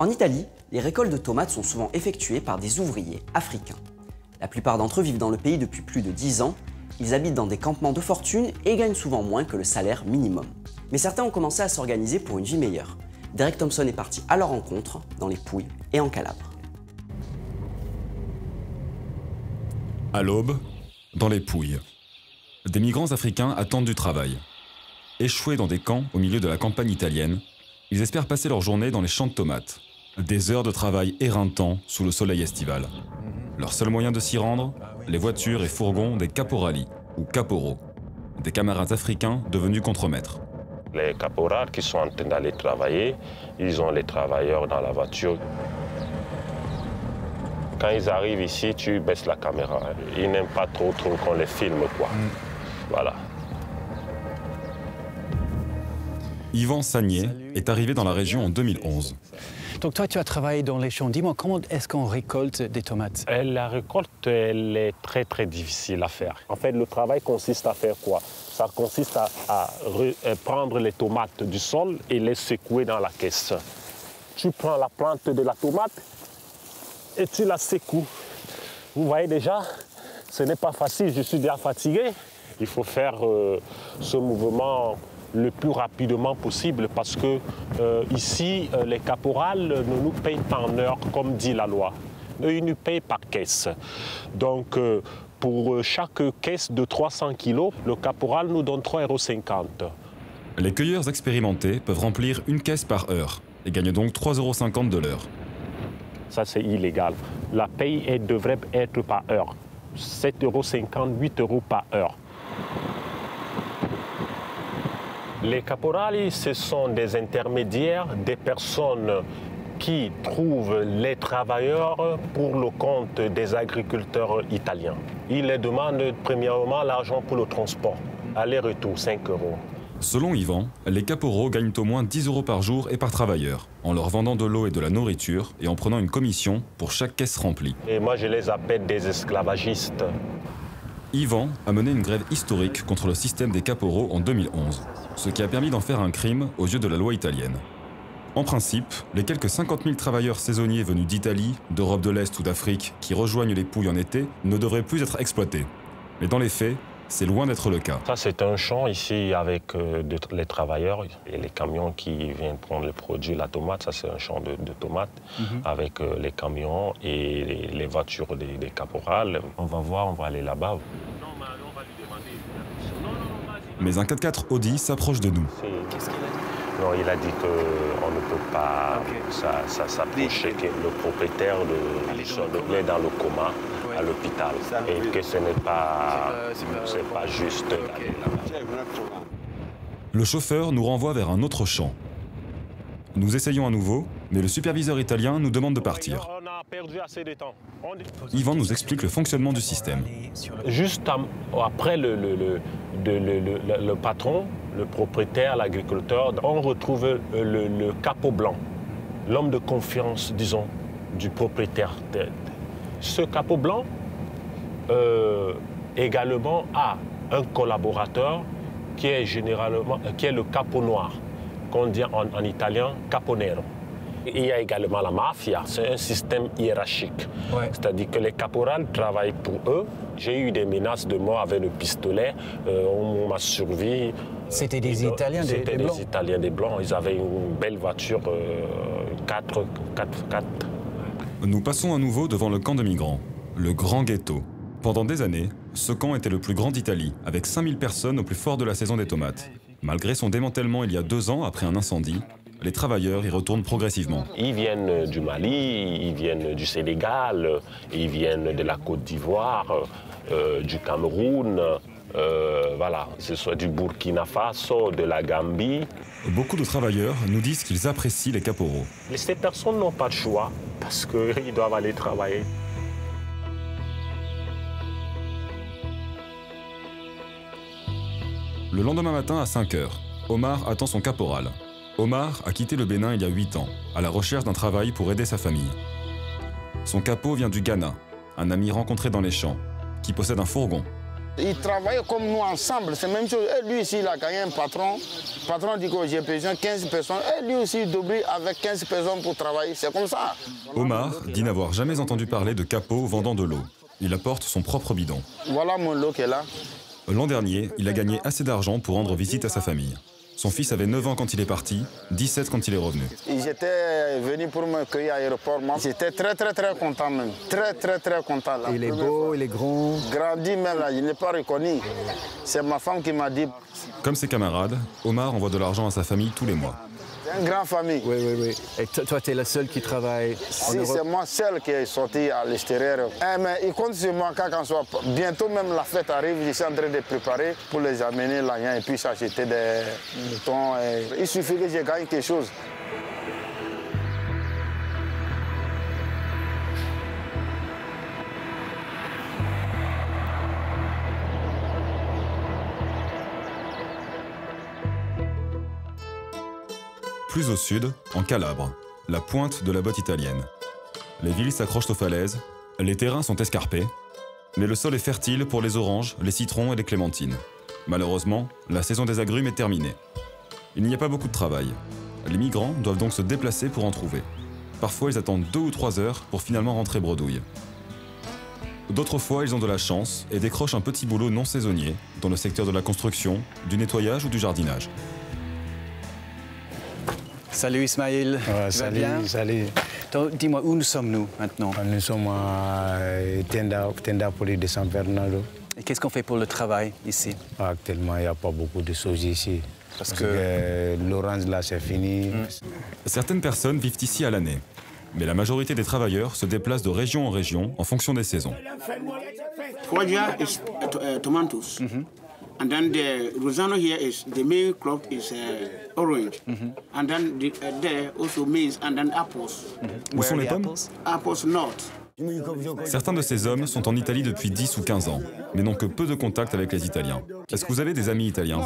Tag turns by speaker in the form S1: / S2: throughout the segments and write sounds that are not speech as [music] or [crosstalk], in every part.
S1: En Italie, les récoltes de tomates sont souvent effectuées par des ouvriers africains. La plupart d'entre eux vivent dans le pays depuis plus de 10 ans, ils habitent dans des campements de fortune et gagnent souvent moins que le salaire minimum. Mais certains ont commencé à s'organiser pour une vie meilleure. Derek Thompson est parti à leur rencontre dans les Pouilles et en Calabre.
S2: À l'aube, dans les Pouilles, des migrants africains attendent du travail. Échoués dans des camps au milieu de la campagne italienne, ils espèrent passer leur journée dans les champs de tomates. Des heures de travail éreintants sous le soleil estival. Leur seul moyen de s'y rendre, les voitures et fourgons des caporali, ou caporaux, des camarades africains devenus contremaîtres.
S3: Les caporales qui sont en train d'aller travailler, ils ont les travailleurs dans la voiture. Quand ils arrivent ici, tu baisses la caméra. Ils n'aiment pas trop, trop qu'on les filme, quoi. Voilà.
S2: Yvan Sagné est arrivé dans la région en 2011.
S4: Donc toi, tu as travaillé dans les champs. Dis-moi, comment est-ce qu'on récolte des tomates?
S3: Et La récolte, elle est très très difficile à faire. En fait, le travail consiste à faire quoi? Ça consiste à, euh, prendre les tomates du sol et les secouer dans la caisse. Tu prends la plante de la tomate et tu la secoues. Vous voyez déjà, ce n'est pas facile, je suis déjà fatigué. Il faut faire euh, ce mouvement le plus rapidement possible parce que euh, ici, euh, les caporales ne nous payent pas en heure comme dit la loi. Eux, ils nous payent par caisse. Donc, euh, pour chaque caisse de 300 kilos, le caporal nous donne 3,50 euros.
S2: Les cueilleurs expérimentés peuvent remplir une caisse par heure et gagnent donc 3,50 euros de l'heure.
S3: Ça, c'est illégal. La paye elle devrait être par heure. 7,50 euros, 8 euros par heure. Les caporali, ce sont des intermédiaires, des personnes qui trouvent les travailleurs pour le compte des agriculteurs italiens. Ils les demandent premièrement l'argent pour le transport. Aller-retour, 5 euros.
S2: Selon Yvan, les caporaux gagnent au moins 10 euros par jour et par travailleur, en leur vendant de l'eau et de la nourriture et en prenant une commission pour chaque caisse remplie.
S3: Et moi, je les appelle des esclavagistes.
S2: Yvan a mené une grève historique contre le système des caporaux en 2011, ce qui a permis d'en faire un crime aux yeux de la loi italienne. En principe, les quelques 50 000 travailleurs saisonniers venus d'Italie, d'Europe de l'Est ou d'Afrique qui rejoignent les Pouilles en été ne devraient plus être exploités. Mais dans les faits, c'est loin d'être le cas.
S3: Ça, c'est un champ ici avec euh, de- les travailleurs et les camions qui viennent prendre le produit, la tomate. Ça, c'est un champ de, de tomates avec euh, les camions et les, les voitures des, des caporales. On va voir, on va aller là-bas.
S2: Mais un 4x4 Audi s'approche de nous.
S3: Non, il a dit qu'on ne peut pas ça- ça s'approcher, que le propriétaire de son est dans le coma à l'hôpital et que ce n'est pas, c'est pas juste.
S2: Le chauffeur nous renvoie vers un autre champ. Nous essayons à nouveau, mais le superviseur italien nous demande de partir.
S3: On a perdu assez de temps. On dit-
S2: Yvan nous explique le fonctionnement du système.
S3: Juste après le, patron, le propriétaire, l'agriculteur, on retrouve euh, le, capot blanc, l'homme de confiance, disons, du propriétaire. Ce capot blanc euh, également a un collaborateur qui est généralement, qui est le capot noir, qu'on dit en, en italien caponero. Il y a également la mafia, c'est un système hiérarchique.
S4: Ouais.
S3: C'est-à-dire que les caporales travaillent pour eux. J'ai eu des menaces de mort avec le pistolet, euh, on m'a survécu.
S4: C'était des Italiens, des-
S3: C'était
S4: des
S3: des,
S4: Blancs.
S3: Italiens, des Blancs. Ils avaient une belle voiture, euh, 4 4 4
S2: Nous passons à nouveau devant le camp de migrants, le Grand Ghetto. Pendant des années, ce camp était le plus grand d'Italie, avec 5000 personnes au plus fort de la saison des tomates. Malgré son démantèlement il y a deux ans après un incendie, les travailleurs y retournent progressivement.
S3: Ils viennent du Mali, ils viennent du Sénégal, ils viennent de la Côte d'Ivoire, euh, du Cameroun, euh, voilà, ce soit du Burkina Faso, de la Gambie.
S2: Beaucoup de travailleurs nous disent qu'ils apprécient les caporaux.
S3: Ces personnes n'ont pas de choix parce qu'ils [laughs] doivent aller travailler.
S2: Le lendemain matin à 5 heures, Omar attend son caporal. Omar a quitté le Bénin il y a 8 ans, à la recherche d'un travail pour aider sa famille. Son capot vient du Ghana, un ami rencontré dans les champs, qui possède un fourgon.
S5: Ils travaillaient comme nous ensemble, c'est la même chose. Et lui ici, il a gagné un patron. Le patron dit que j'ai besoin de 15 personnes. Et lui aussi, il double avec 15 personnes pour travailler. C'est comme ça.
S2: Omar dit n'avoir jamais entendu parler de capot vendant de l'eau. Il apporte son propre bidon.
S5: Voilà mon lot qui est là.
S2: L'an dernier, il a gagné assez d'argent pour rendre visite à sa famille. Son fils avait 9 ans quand il est parti, 17 quand il est revenu.
S5: Ils étaient venus pour me cueillir à l'aéroport. J'étais très, très, très content même. Très, très, très content. Là.
S4: Il est beau, il est grand.
S5: Grandi même là, il n'est pas reconnu. C'est ma femme qui m'a dit.
S2: Comme ses camarades, Omar envoie de l'argent à sa famille tous les mois.
S5: C'est une grande famille.
S4: Oui, oui, oui. Et to- toi, tu es la seule qui travaille en
S5: Si c'est moi seul qui est sorti à l'extérieur. Eh, mais il compte sur moi quand on soit. Bientôt même la fête arrive, je suis en train de préparer pour les amener là et puis s'acheter des moutons. et- Il suffit que je gagne quelque chose.
S2: Plus au sud, en Calabre, la pointe de la botte italienne. Les villes s'accrochent aux falaises, les terrains sont escarpés, mais le sol est fertile pour les oranges, les citrons et les clémentines. Malheureusement, la saison des agrumes est terminée. Il n'y a pas beaucoup de travail. Les migrants doivent donc se déplacer pour en trouver. Parfois, ils attendent deux ou trois heures pour finalement rentrer bredouille. D'autres fois, ils ont de la chance et décrochent un petit boulot non saisonnier dans le secteur de la construction, du nettoyage ou du jardinage.
S4: Salut Ismaël.
S6: Ouais,
S4: tu vas
S6: salut,
S4: bien
S6: salut.
S4: Dis-moi, où nous sommes-nous maintenant
S6: Nous sommes à euh, Tenda, Tenda Police de San Fernando.
S4: Et qu'est-ce qu'on fait pour le travail ici?
S6: Actuellement, il n'y a pas beaucoup de choses ici.
S4: Parce
S6: Parce
S4: que-
S6: que, l'orange, là, c'est fini.
S2: Certaines personnes vivent ici à l'année, mais la majorité des travailleurs se déplacent de région en région en fonction des saisons.
S7: And then the Rosano here is the main crop is uh, orange. And then the, uh, there also maize and then apples.
S2: Où sont les pommes?
S4: apples?
S2: Certains de ces hommes sont en Italie depuis 10 ou 15 ans, mais n'ont que peu de contact avec les Italiens. Est-ce que vous avez des amis italiens?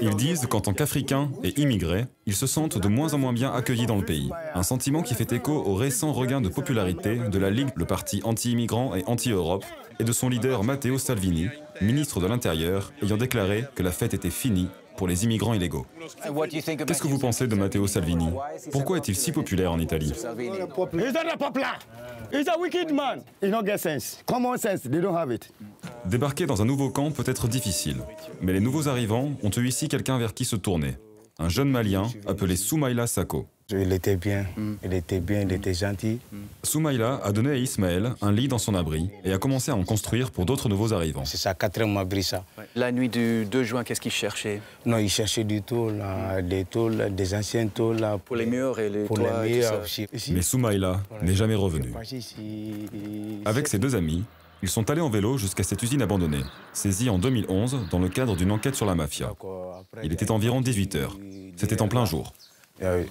S2: Ils disent qu'en tant qu'Africains et immigrés, ils se sentent de moins en moins bien accueillis dans le pays. Un sentiment qui fait écho au récent regain de popularité de la Ligue, le parti anti-immigrant et anti-Europe, et de son leader Matteo Salvini, ministre de l'Intérieur, ayant déclaré que la fête était finie pour les immigrants illégaux. Qu'est-ce que vous pensez de Matteo Salvini? Pourquoi est-il si populaire en Italie? Débarquer dans un nouveau camp peut être difficile, mais les nouveaux arrivants ont eu ici quelqu'un vers qui se tourner. Un jeune Malien appelé Soumaïla Sako.
S6: Il était bien, il était bien, il était gentil.
S2: Soumaïla a donné à Ismaël un lit dans son abri et a commencé à en construire pour d'autres nouveaux arrivants.
S6: C'est sa quatrième abri, ça.
S4: La nuit du 2 juin, qu'est-ce qu'ils cherchaient
S6: Non, il cherchait du tôle, là, des tôles, des anciens tôles. Là,
S4: Pour les murs et les
S6: pour
S4: toits
S6: les
S4: et tout
S6: murs
S4: ça.
S6: aussi. Ici,
S2: Mais Soumaïla n'est jamais revenu. Avec ses deux amis, ils sont allés en vélo jusqu'à cette usine abandonnée, saisie en 2011 dans le cadre d'une enquête sur la mafia. Il était environ 18 heures. C'était en plein jour.
S6: Euh,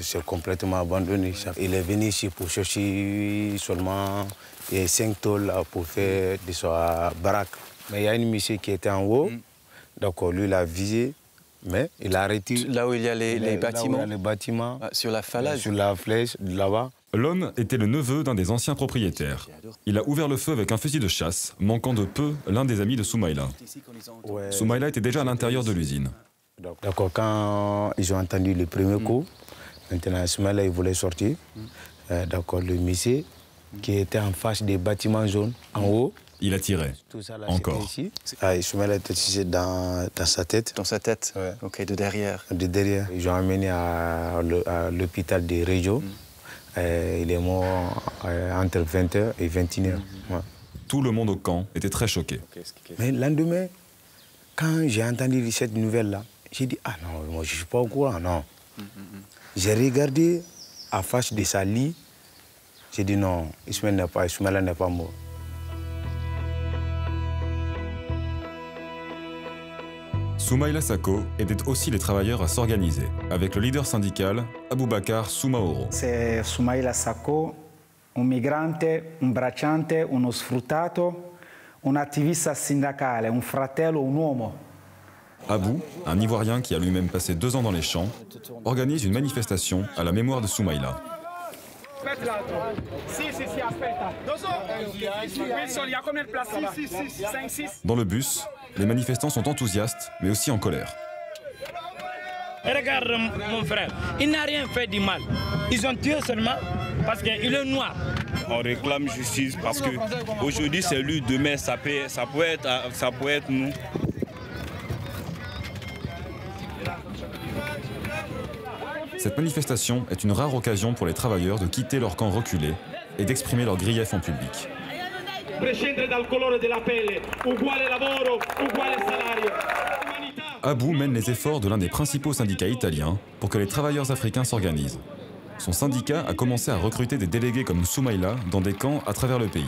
S6: c'est- complètement abandonné. Il est venu ici pour chercher seulement eh, cinq tôles pour faire de sa baraque. Mais il y a une monsieur qui était en haut. Donc lui, il a visé, mais il a arrêté.
S4: Là où il y a les,
S6: Là-
S4: les
S6: là où il y a
S4: bâtiments,
S6: les bâtiments.
S4: ah, sur la falaise.
S6: Sur la flèche, là-bas.
S2: L'homme était le neveu d'un des anciens propriétaires. Il a ouvert le feu avec un fusil de chasse, manquant de peu l'un des amis de Soumaïla.
S6: Ouais.
S2: Soumaïla était déjà à l'intérieur de l'usine.
S6: D'accord, quand ils ont entendu le premier coup, maintenant Ismaël il voulait sortir. Euh, D'accord, le monsieur qui était en face des bâtiments jaunes, en haut.
S2: Il a tiré.
S6: Tout ça là,
S2: Encore.
S6: c'était ici. Ah, Ismaël était ici dans, dans sa tête.
S4: Dans sa tête
S6: Ouais.
S4: Ok, de derrière.
S6: de derrière. Ils ont amené à, l'hôpital de Région. Euh, il est mort euh, entre 20h et 21h. Ouais.
S2: Tout le monde au camp était très choqué.
S6: Mais le lendemain, quand j'ai entendu cette nouvelle-là, j'ai dit Ah non, moi je ne suis pas au courant, non. J'ai regardé à face de sa lit. J'ai dit non, Ismaël n'est pas, Ismaël n'est pas mort.
S2: Soumaïla Sako aidait aussi les travailleurs à s'organiser, avec le leader syndical Aboubakar Soumaoro.
S8: Se Soumaïla Sacco, un migrante, un bracciante, uno sfruttato, un attivista sindacale, un fratello, un uomo.
S2: Abou, un Ivoirien qui a lui-même passé deux ans dans les champs, organise une manifestation à la mémoire de Soumaïla.
S9: aspetta l'altro. Sì, sì, sì, aspetta. Wilson, il y a combien de places là 5, 6.
S2: Dans le bus, les manifestants sont enthousiastes, mais aussi en colère.
S10: Regarde mon frère, il n'a rien fait du mal. Ils ont tué seulement parce qu'il est noir.
S11: On réclame justice parce que aujourd'hui c'est lui, demain ça peut, ça peut être, ça peut être nous.
S2: Cette manifestation est une rare occasion pour les travailleurs de quitter leur camp reculé et d'exprimer leurs griefs en public. Abou mène les efforts de l'un des principaux syndicats italiens pour que les travailleurs africains s'organisent. Son syndicat a commencé à recruter des délégués comme Soumaïla dans des camps à travers le pays.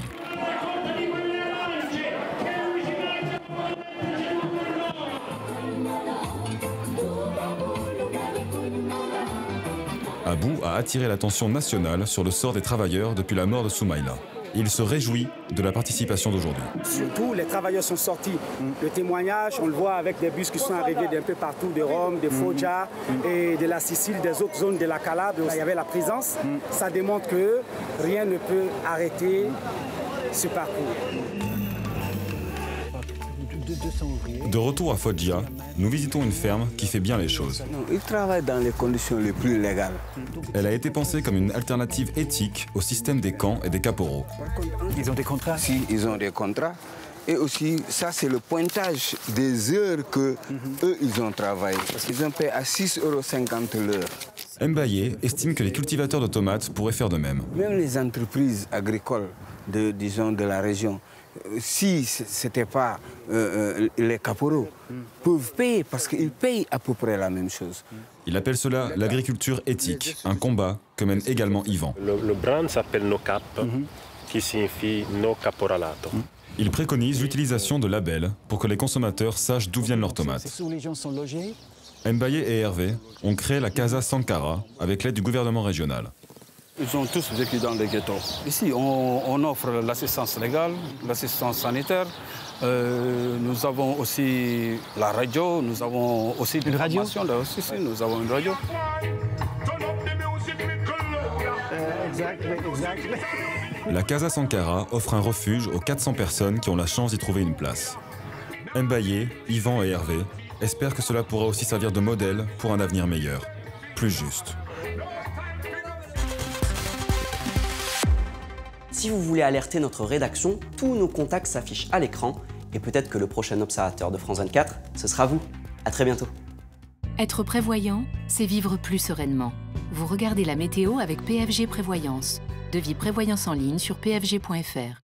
S2: Abou a attiré l'attention nationale sur le sort des travailleurs depuis la mort de Soumaïla. Il se réjouit de la participation d'aujourd'hui.
S12: Surtout, les travailleurs sont sortis. Le témoignage, on le voit avec des bus qui sont arrivés d'un peu partout, de Rome, de Foggia et de la Sicile, des autres zones de la Calabre. Il y avait la présence. Ça démontre que rien ne peut arrêter ce parcours.
S2: De retour à Foggia, nous visitons une ferme qui fait bien les choses.
S13: Ils travaillent dans les conditions les plus légales.
S2: Elle a été pensée comme une alternative éthique au système des camps et des caporaux.
S4: Ils ont des contrats
S13: Si, ils ont des contrats. Et aussi, ça, c'est le pointage des heures que eux, ils ont travaillé. Ils ont payé à 6,50 euros l'heure.
S2: Mbaye estime que les cultivateurs de tomates pourraient faire de même.
S13: Même les entreprises agricoles, de, disons, de la région, si ce n'était pas euh, euh, les caporaux, peuvent payer parce qu'ils payent à peu près la même chose.
S2: Il appelle cela l'agriculture éthique, un combat que mène également Yvan.
S3: Le, le brand s'appelle No Cap, qui signifie No Caporalato.
S2: Il préconise l'utilisation de labels pour que les consommateurs sachent d'où viennent leurs tomates.
S4: C'est où les gens sont logés?
S2: Mbaye et Hervé ont créé la Casa Sankara avec l'aide du gouvernement régional.
S14: Ils ont tous vécu dans les ghettos. Ici, on, on offre l'assistance légale, l'assistance sanitaire. Euh, nous avons aussi la radio, nous avons aussi
S4: Une radio
S14: là aussi, si, nous avons une radio.
S2: La Casa Sankara offre un refuge aux 400 personnes qui ont la chance d'y trouver une place. Mbaye, Yvan et Hervé espèrent que cela pourra aussi servir de modèle pour un avenir meilleur, plus juste.
S1: Si vous voulez alerter notre rédaction, tous nos contacts s'affichent à l'écran et peut-être que le prochain observateur de France 24, ce sera vous. À très bientôt.
S15: Être prévoyant, c'est vivre plus sereinement. Vous regardez la météo avec PFG Prévoyance. Devis prévoyance en ligne sur pfg.fr.